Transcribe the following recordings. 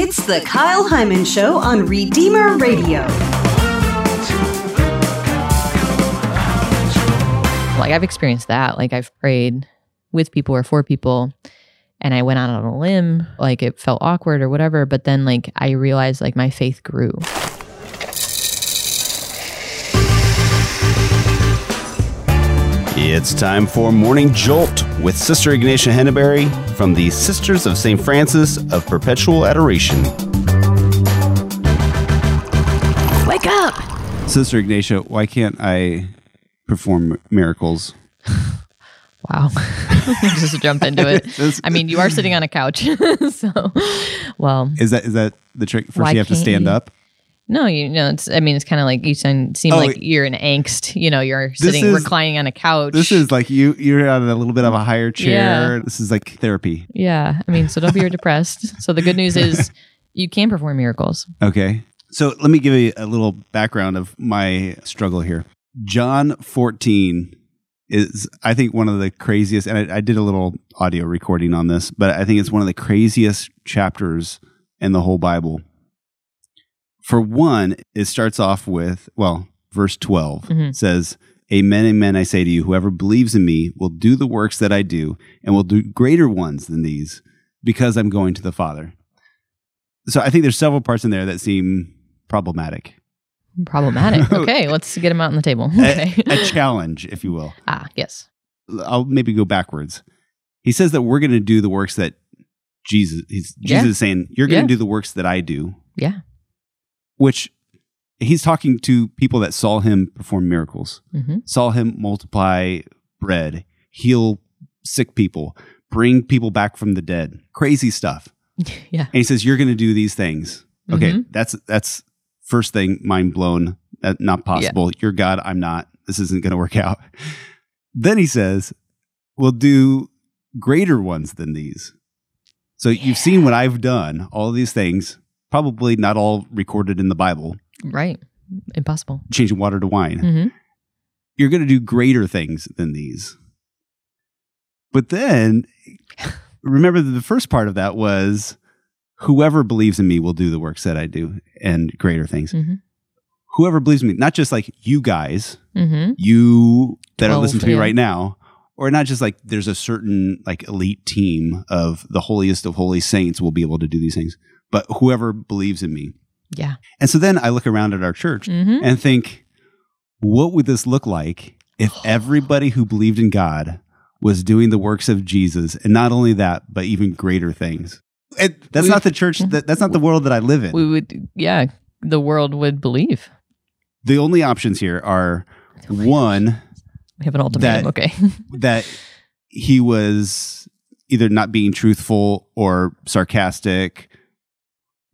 It's the Kyle Heimann Show on Redeemer Radio. Like I've experienced that. Like I've prayed with people or for people and I went out on a limb, like it felt awkward or whatever, but then like I realized like my faith grew. It's time for Morning Jolt with Sister Ignatia Henneberry from the Sisters of St. Francis of Perpetual Adoration. Wake up! Sister Ignatia, why can't I perform miracles? Wow. Just jump into it. I mean, you are sitting on a couch. so, well, Is that is that the trick? First, you have to stand you? up. No, you know, it's, I mean, it's kind of like you seem, seem Oh, like you're in angst. You know, you're sitting, is- reclining on a couch. This is like you you're on a little bit of a higher chair. Yeah. This is like therapy. yeah. I mean, so don't be depressed. So the good news is you can perform miracles. Okay. So let me give you a little background of my struggle here. John 14 is, I think, one of the craziest, and I, I did a little audio recording on this, but I think it's one of the craziest chapters in the whole Bible. For one, it starts off with, well, verse 12 Mhm. says, Amen, amen, I say to you, whoever believes in me will do the works that I do and will do greater ones than these because I'm going to the Father. So I think there's several parts in there that seem problematic. Problematic. Okay, let's get them out on the table. A- Okay. A, challenge, if you will. ah, yes. I'll maybe go backwards. He says that we're going to do the works that Jesus, he's, Jesus Yeah. is saying, you're going to Yeah. do the works that I do, Yeah. Which he's talking to people that saw him perform miracles, hmm saw him multiply bread, heal sick people, bring people back from the dead, crazy stuff. Yeah. And he says, "You're going to do these things." Okay, Mhm. that's that's first thing, mind blown. That not possible. You're God. I'm not. This isn't going to work out. Then he says, "We'll do greater ones than these." So you've seen what I've done. All these things, probably not all recorded in the Bible. Right. Impossible. Changing water to wine. hmm You're going to do greater things than these. But then, remember that the first part of that was, "Whoever believes in me will do the works that I do, and greater things." hmm whoever believes in me, not just like you guys, hmm you that are listening to me right now, or not just like there's a certain like elite team of the holiest of holy saints will be able to do these things, but whoever believes in me. Yeah. And so then I look around at our church hmm and think, what would this look like if everybody who believed in God was doing the works of Jesus, and not only that, but even greater things? And that's We- not the church. That, that's not the world that I live in. We would, yeah, the world would believe. the only options here are one We have an ultimatum. That- okay. that he was either not being truthful or sarcastic.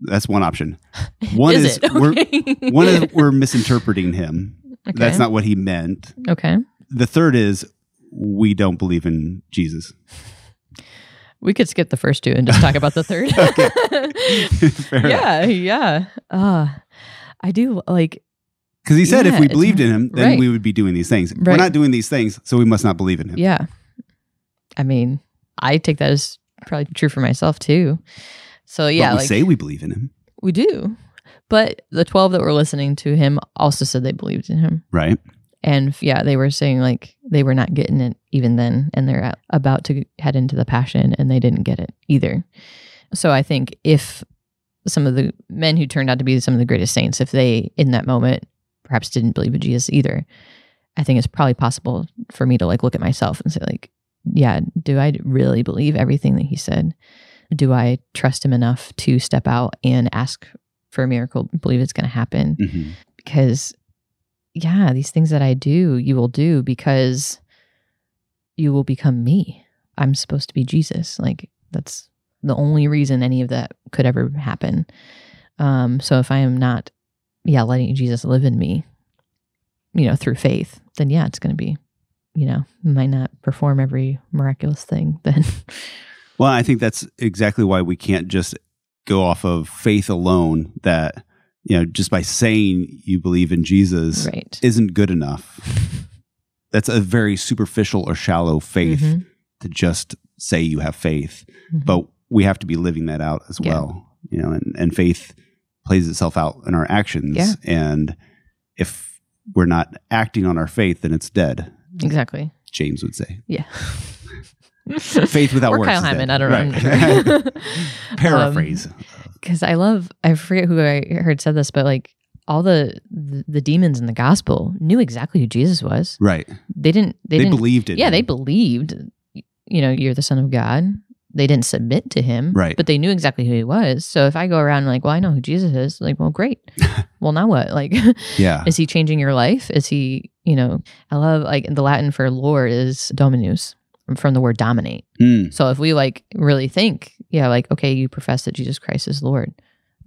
That's one option. One is, it? we're one is we're misinterpreting him. Okay. That's not what he meant. okay. The third is we don't believe in Jesus. We could skip the first two and just talk about the third. Fair enough. yeah, yeah. Uh, I do like. Because he said if we believed in him, then right. we would be doing these things. We're not doing these things, so we must not believe in him. Yeah. I mean, I take that as probably true for myself too. So yeah, but we like say we believe in him, we do. But the twelve that were listening to him also said they believed in him. right? And yeah, they were saying like they were not getting it even then, and they're about to head into the passion, and they didn't get it either. So I think if some of the men who turned out to be some of the greatest saints, if they in that moment perhaps didn't believe in Jesus either, I think it's probably possible for me to like look at myself and say like, yeah, do I really believe everything that he said? Do I trust him enough to step out and ask for a miracle, believe it's going to happen? Mhm. because yeah these things that i do you will do because you will become me i'm supposed to be jesus like that's the only reason any of that could ever happen um so if i am not yeah letting jesus live in me you know through faith then yeah it's going to be you know might not perform every miraculous thing then Well, I think that's exactly why we can't just go off of faith alone. That you know, just by saying you believe in Jesus right isn't good enough. That's a very superficial or shallow faith Mhm. to just say you have faith, Mhm. but we have to be living that out as Yeah. well. you know, and, and faith plays itself out in our actions. Yeah. And if we're not acting on our faith, then it's dead. Exactly. James would say. Yeah. Faith without or works. Kyle Heimann. I don't Right. know. Paraphrase. Um, because I love, I forget who I heard said this, but like all the, the the demons in the gospel knew exactly who Jesus was. right. They didn't. They, They, didn't. believed it. yeah, they believed. You know, you're the son of God. They didn't submit to him, Right. But they knew exactly who he was. So if I go around like, well, I know who Jesus is. Like, well, great. well, now what? Like, Yeah. is he changing your life? Is he? You know, I love like the Latin for Lord is Dominus from the word dominate. Mm. So if we like really think, yeah, like, okay, you profess that Jesus Christ is Lord.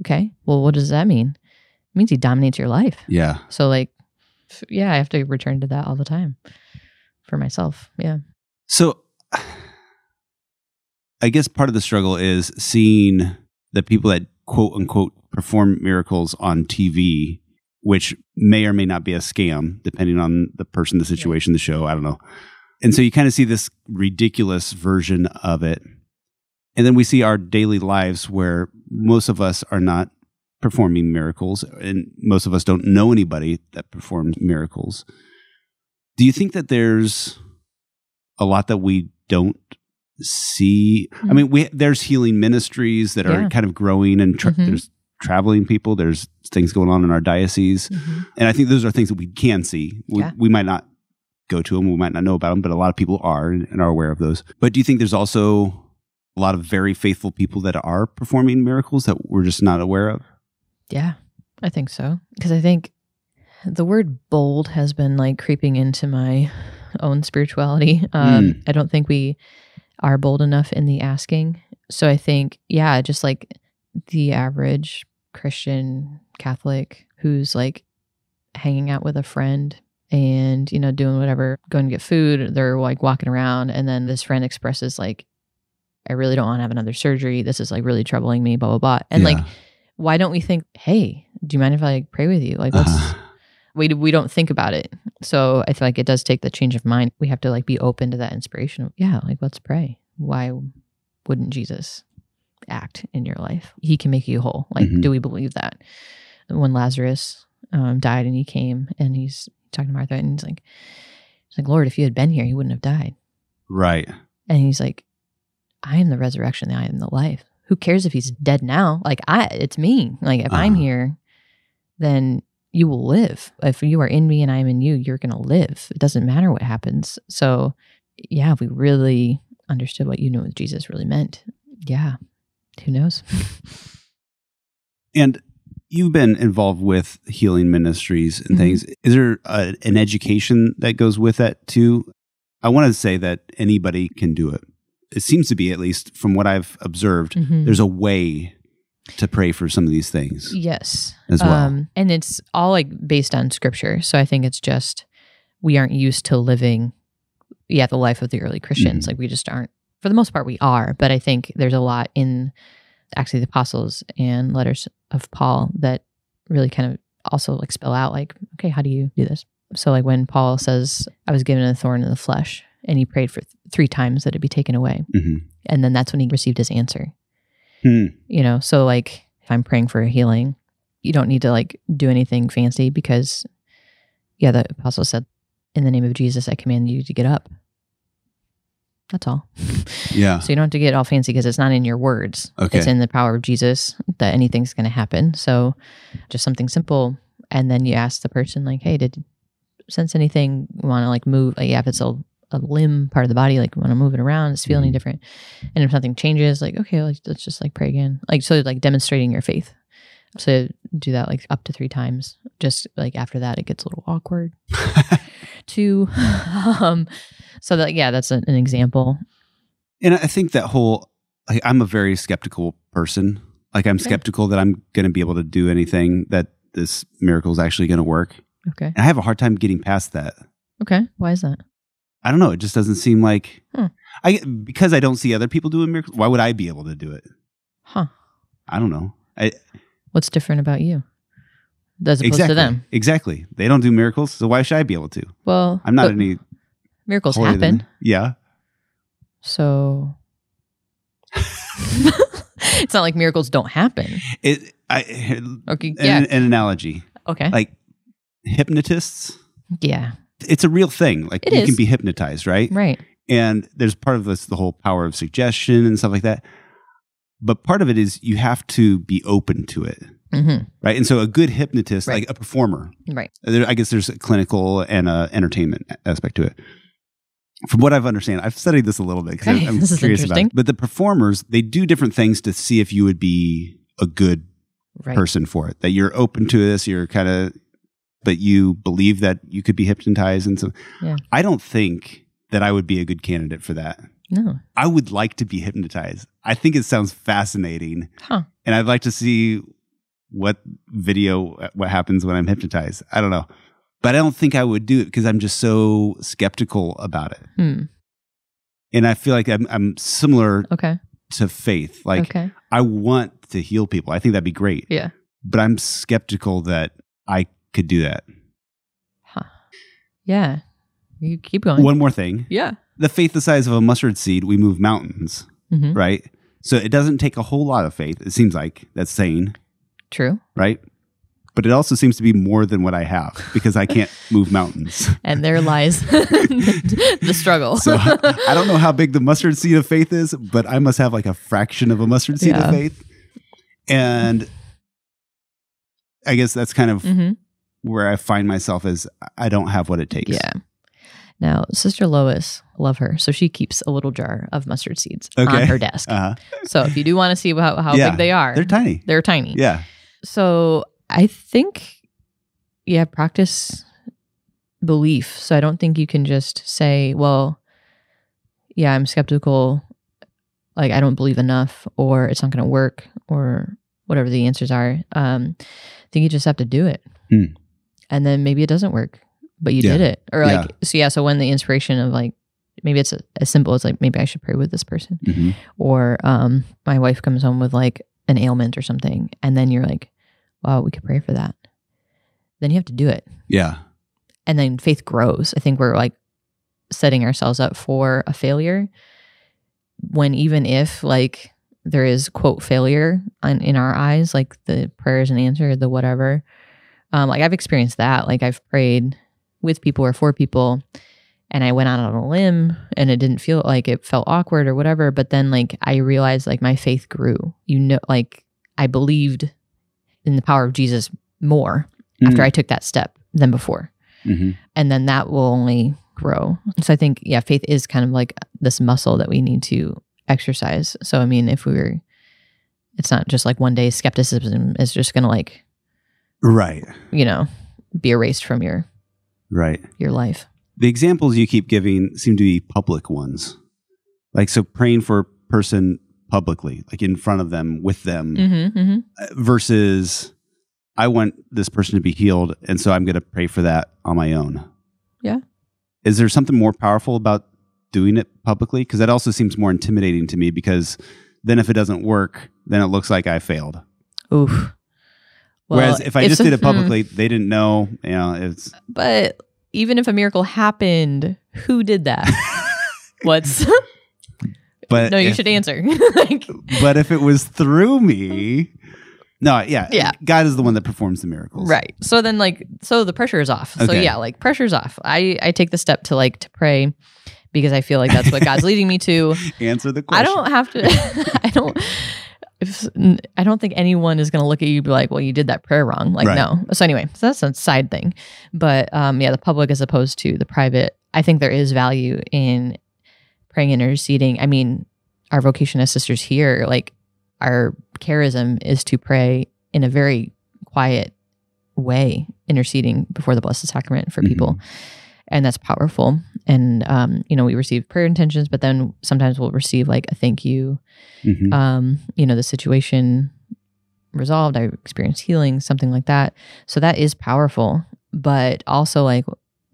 Okay. Well, what does that mean? It means he dominates your life. Yeah. So like, yeah, I have to return to that all the time for myself. Yeah. So I guess part of the struggle is seeing the people that quote unquote perform miracles on TV, which may or may not be a scam, depending on the person, the situation, the show. I don't know. And so you kind of see this ridiculous version of it. And then we see our daily lives where most of us are not performing miracles, and most of us don't know anybody that performs miracles. Do you think that there's a lot that we don't see? I Hmm. mean, we there's healing ministries that are kind of growing, and tra- Mhm. there's traveling people. There's things going on in our diocese, and I think those are things that we can see. We, Yeah. we might not go to them, we might not know about them, but a lot of people are and are aware of those. But do you think there's also a lot of very faithful people that are performing miracles that we're just not aware of? Yeah, I think so. Because I think the word bold has been like creeping into my own spirituality. Um, I don't think we are bold enough in the asking. So I think, yeah, just like the average Christian Catholic who's like hanging out with a friend and, you know, doing whatever, going to get food, they're like walking around. And then this friend expresses, like, I really don't want to have another surgery. This is like really troubling me, blah, blah, blah. And like, why don't we think, hey, do you mind if I like pray with you? Like, let's, Uh-huh. we, we don't think about it. So I feel like it does take the change of mind. We have to like be open to that inspiration. Of, yeah, like let's pray. Why wouldn't Jesus act in your life? He can make you whole. Like, Mhm. do we believe that? When Lazarus um, died and he came and he's talking to Martha and he's like, he's like, Lord, if you had been here, he wouldn't have died. right. And he's like, I am the resurrection, I am the life. Who cares if he's dead now? Like I it's me. Like if I'm Uh-huh. here, then you will live. If you are in me and I am in you, you're gonna live. It doesn't matter what happens. So yeah, if we really understood what you knew what Jesus really meant, yeah. Who knows? And you've been involved with healing ministries and Mhm. things. Is there a, an education that goes with that too? I want to say that anybody can do it. It seems to be, at least from what I've observed, Mhm. there's a way to pray for some of these things Yes. as well. Um, and it's all like based on scripture. So I think it's just we aren't used to living, yeah, the life of the early Christians. Mhm. Like we just aren't. For the most part, we are. But I think there's a lot in actually the apostles and letters of Paul that really kind of also like spell out like, okay, how do you do this? So like when Paul says, I was given a thorn in the flesh, and he prayed for th- three times that it be taken away. Mhm. And then that's when he received his answer Hmm. you know so like if i'm praying for a healing you don't need to like do anything fancy because yeah the apostle said in the name of jesus i command you to get up that's all. Yeah. so you don't have to get all fancy because it's not in your words. Okay. it's in the power of jesus that anything's going to happen. So just something simple. And then you ask the person like hey did sense anything? Want to like move like, yeah if it's a, a limb part of the body like want to move it around? Does it feel any Mhm. different. And if something changes like okay like, let's just like pray again. Like so like demonstrating your faith. So do that like up to three times. Just like after that it gets a little awkward too um so that yeah that's an, an example And I think that whole, like, I'm a very skeptical person. Like, I'm Okay. skeptical that I'm going to be able to do anything that this miracle is actually going to work. okay And I have a hard time getting past that. okay why is that I don't know. It just doesn't seem like Hmm. I because I don't see other people doing miracles. Why would I be able to do it? huh I don't know. I, what's different about you as opposed exactly. to them Exactly. They don't do miracles, so why should I be able to? well I'm not any miracles holier than- happen Yeah. so it's not like miracles don't happen. It, I, Okay. an, Yeah. an analogy Okay. like hypnotists. yeah. It's a real thing. Like It you is. can be hypnotized, right? Right. And there's part of this the whole power of suggestion and stuff like that. But part of it is you have to be open to it, hmm right? And so a good hypnotist, Right. like a performer, Right. I guess there's a clinical and a entertainment aspect to it. From what I've understand, I've studied this a little bit because Okay, I'm this is curious about interesting. it. But the performers, they do different things to see if you would be a good Right. person for it. That you're open to this, you're kind of, but you believe that you could be hypnotized. And so Yeah. I don't think that I would be a good candidate for that. No. I would like to be hypnotized. I think it sounds fascinating. Huh. And I'd like to see what video, what happens when I'm hypnotized. I don't know. But I don't think I would do it because I'm just so skeptical about it. Hmm. And I feel like I'm, I'm similar Okay. to faith. Like, okay. I want to heal people. I think that'd be great. Yeah. But I'm skeptical that I could do that. Huh. Yeah. You keep going. One more thing Yeah. the faith the size of a mustard seed, we move mountains, hmm right? So it doesn't take a whole lot of faith. It seems like that's saying, True. right? But it also seems to be more than what I have because I can't move mountains. And there lies the struggle. So I don't know how big the mustard seed of faith is, but I must have like a fraction of a mustard seed Yeah. of faith. And I guess that's kind of hmm where I find myself as I don't have what it takes. Yeah. Now, Sister Lois, love her. So she keeps a little jar of mustard seeds Okay. on her desk. Uh-huh. so if you do want to see how, how Yeah. big they are, They're tiny. they're tiny. Yeah. So I think, yeah, practice belief. So I don't think you can just say, well, yeah, I'm skeptical. Like, I don't believe enough, or it's not going to work, or whatever the answers are. Um, I think you just have to do it. Hmm. And then maybe it doesn't work, but you Yeah. did it. Or like, Yeah. so yeah, so when the inspiration of like, maybe it's as simple as like, maybe I should pray with this person Mhm. or um, my wife comes home with like an ailment or something, and then you're like, wow, we could pray for that. Then you have to do it. Yeah. And then faith grows. I think we're like setting ourselves up for a failure when even if like there is quote failure on, in our eyes, like the prayer isn't answered, the whatever. Um, like I've experienced that. Like I've prayed with people or for people and I went out on a limb and it didn't feel like it felt awkward or whatever. But then like I realized like my faith grew. You know, like I believed in the power of Jesus more after Mm. I took that step than before. Mhm. And then that will only grow. So I think, yeah, faith is kind of like this muscle that we need to exercise. So, I mean, if we were, it's not just like one day skepticism is just going to like, Right. you know, be erased from your, Right. your life. The examples you keep giving seem to be public ones. Like, so praying for a person publicly, like in front of them, with them, Mm-hmm, mm-hmm. uh, versus I want this person to be healed. And so I'm going to pray for that on my own. Yeah. Is there something more powerful about doing it publicly? Because that also seems more intimidating to me because then if it doesn't work, then it looks like I failed. Oof. Whereas if I just did it hmm. publicly, they didn't know, you know, it's but even if a miracle happened, who did that? What's but no? You if- should answer. like, but if it was through me, no, yeah, Yeah. God is the one that performs the miracles, right. So then, like, so the pressure is off. So yeah, like pressure's off. I I take the step to like to pray because I feel like that's what God's leading me to. Answer the question. I don't have to. I don't. If, I don't think anyone is going to look at you and be like, "Well, you did that prayer wrong." Like, Right. no. So anyway, so that's a side thing. But um, yeah, the public as opposed to the private, I think there is value in praying and interceding. I mean, our vocation as sisters here, like our charism is to pray in a very quiet way, interceding before the Blessed Sacrament for people, and that's powerful. And um, you know, we receive prayer intentions, but then sometimes we'll receive like a thank you Mhm. um, you know, the situation resolved, I experienced healing, something like that. So that is powerful. But also, like,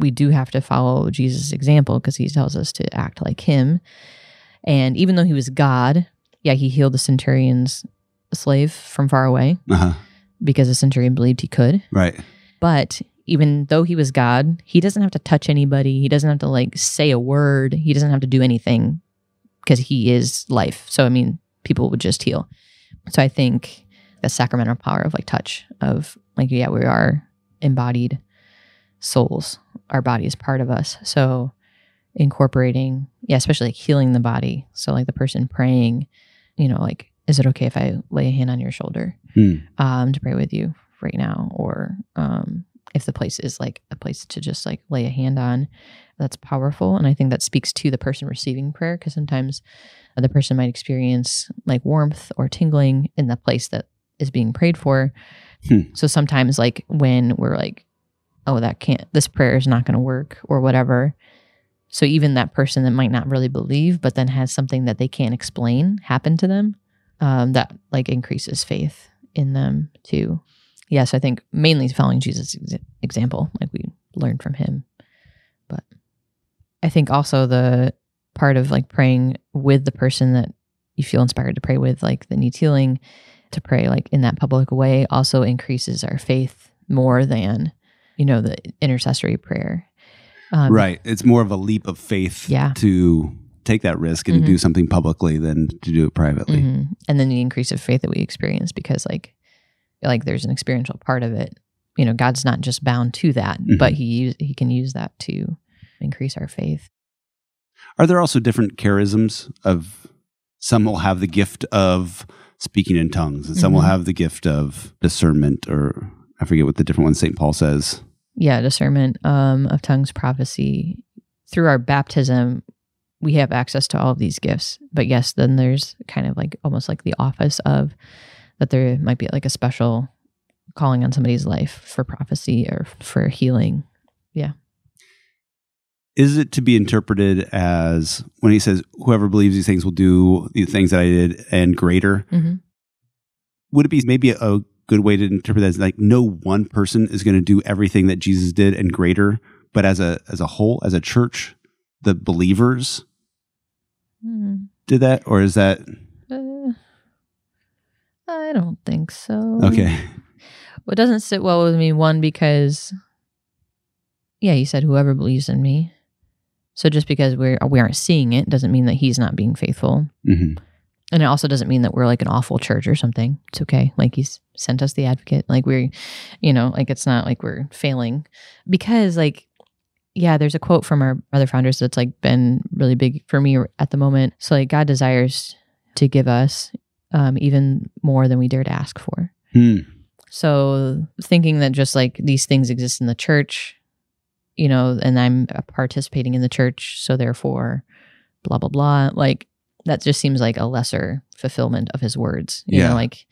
we do have to follow Jesus' example because he tells us to act like him. And even though he was God, yeah, he healed the centurion's slave from far away Uh-huh. because the centurion believed he could. Right. But even though he was God, he doesn't have to touch anybody. He doesn't have to like say a word. He doesn't have to do anything because he is life. So, I mean, people would just heal. So I think the sacramental power of like touch of like yeah we are embodied souls. Our body is part of us. So incorporating yeah especially like healing the body. So like the person praying, you know like is it okay if I lay a hand on your shoulder Hmm. um, to pray with you right now, or um, if the place is like a place to just like lay a hand on, that's powerful. And I think that speaks to the person receiving prayer because sometimes the person might experience like warmth or tingling in the place that is being prayed for. Hmm. So sometimes, like when we're like, oh, that can't, this prayer is not going to work or whatever. So even that person that might not really believe, but then has something that they can't explain happen to them, um, that like increases faith in them too. Yes, I think mainly following Jesus' ex- example, like we learned from him. But I think also the part of like praying with the person that you feel inspired to pray with, like that needs healing, to pray like in that public way also increases our faith more than, you know, the intercessory prayer. Um, right. It's more of a leap of faith Yeah. to take that risk and Mhm. do something publicly than to do it privately. Mhm. And then the increase of faith that we experience because like like there's an experiential part of it. You know, God's not just bound to that, Mhm. but he use, he can use that to increase our faith. Are there also different charisms of some will have the gift of speaking in tongues and some will Mhm. have the gift of discernment or I forget what the different ones St. Paul says. Yeah, discernment um, of tongues, prophecy. Through our baptism, we have access to all of these gifts. But yes, then there's kind of like almost like the office of that there might be like a special calling on somebody's life for prophecy or for healing. Yeah. Is it to be interpreted as when he says, whoever believes these things will do the things that I did and greater? Mhm. Would it be maybe a good way to interpret that as like no one person is going to do everything that Jesus did and greater, but as a as a whole, as a church, the believers Mm. did that? Or is that Uh, I don't think so. okay? Well, it doesn't sit well with me. One because, yeah, he said whoever believes in me. So just because we're we aren't seeing it doesn't mean that he's not being faithful, hmm and it also doesn't mean that we're like an awful church or something. It's okay. Like he's sent us the advocate. Like we're, you know, like it's not like we're failing because like. Yeah, there's a quote from our other founders that's like been really big for me at the moment. So like God desires to give us um, even more than we dare to ask for. Hmm. So thinking that just like these things exist in the church, you know, and I'm participating in the church, so therefore, blah blah blah. Like that just seems like a lesser fulfillment of his words. You Yeah. know, like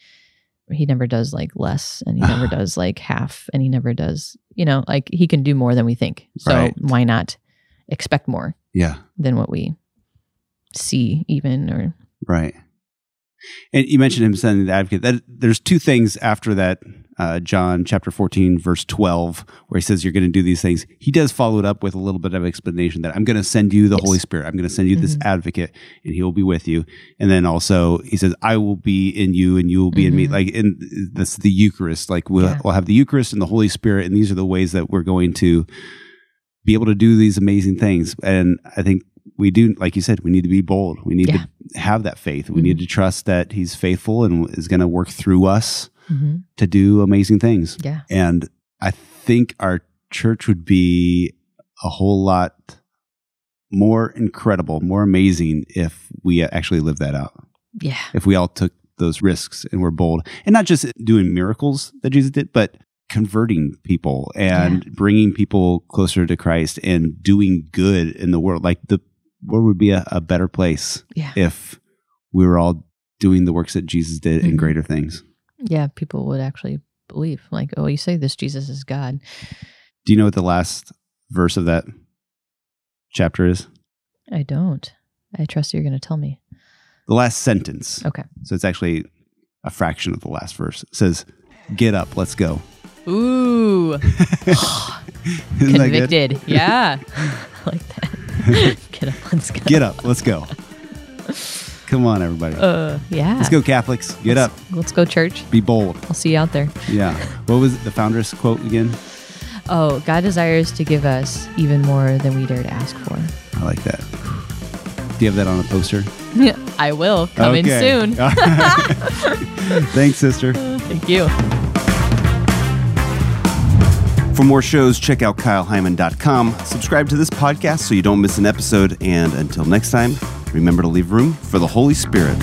he never does like less, and he never does like half, and he never does. You know, like he can do more than we think. So Right. why not expect more Yeah. than what we see, even or Right. And you mentioned him sending the advocate. That there's two things after that, uh, John chapter 14, verse 12, where he says you're going to do these things. He does follow it up with a little bit of explanation that I'm going to send you the Yes. Holy Spirit. I'm going to send you this Mhm. advocate, and he will be with you. And then also he says, I will be in you, and you will be in me. Mhm. Like in this, the Eucharist. Like we'll, Yeah. we'll have the Eucharist and the Holy Spirit, and these are the ways that we're going to be able to do these amazing things. And I think we do, like you said, we need to be bold. We need Yeah. to have that faith. We need to trust that He's faithful and is going to work through us Mhm. to do amazing things. yeah, And I think our church would be a whole lot more incredible, more amazing if we actually lived that out. yeah, If we all took those risks and were bold, and not just doing miracles that Jesus did, but converting people and bringing people closer to Christ and doing good in the world. Like the world would be a, a better place yeah. if we were all doing the works that Jesus did and Mhm. greater things. yeah, people would actually believe, like, oh, you say this Jesus is God. Do you know what the last verse of that chapter is? I don't. I trust you're going to tell me. The last sentence. Okay. So it's actually a fraction of the last verse. It says, Get up, let's go. Ooh, Isn't that good? convicted. Yeah, I like that. Get up, let's go. Get up, let's go. Come on, everybody. Uh, yeah. Let's go, Catholics. Get up. Let's go, church. Be bold. I'll see you out there. Yeah. What was it, the founder's quote again? Oh, God desires to give us even more than we dare to ask for. I like that. Do you have that on a poster? Yeah, I will. Coming Okay. soon. Thanks, sister. Thank you. For more shows, check out kyleheimann.com. Subscribe to this podcast so you don't miss an episode. And until next time, remember to leave room for the Holy Spirit.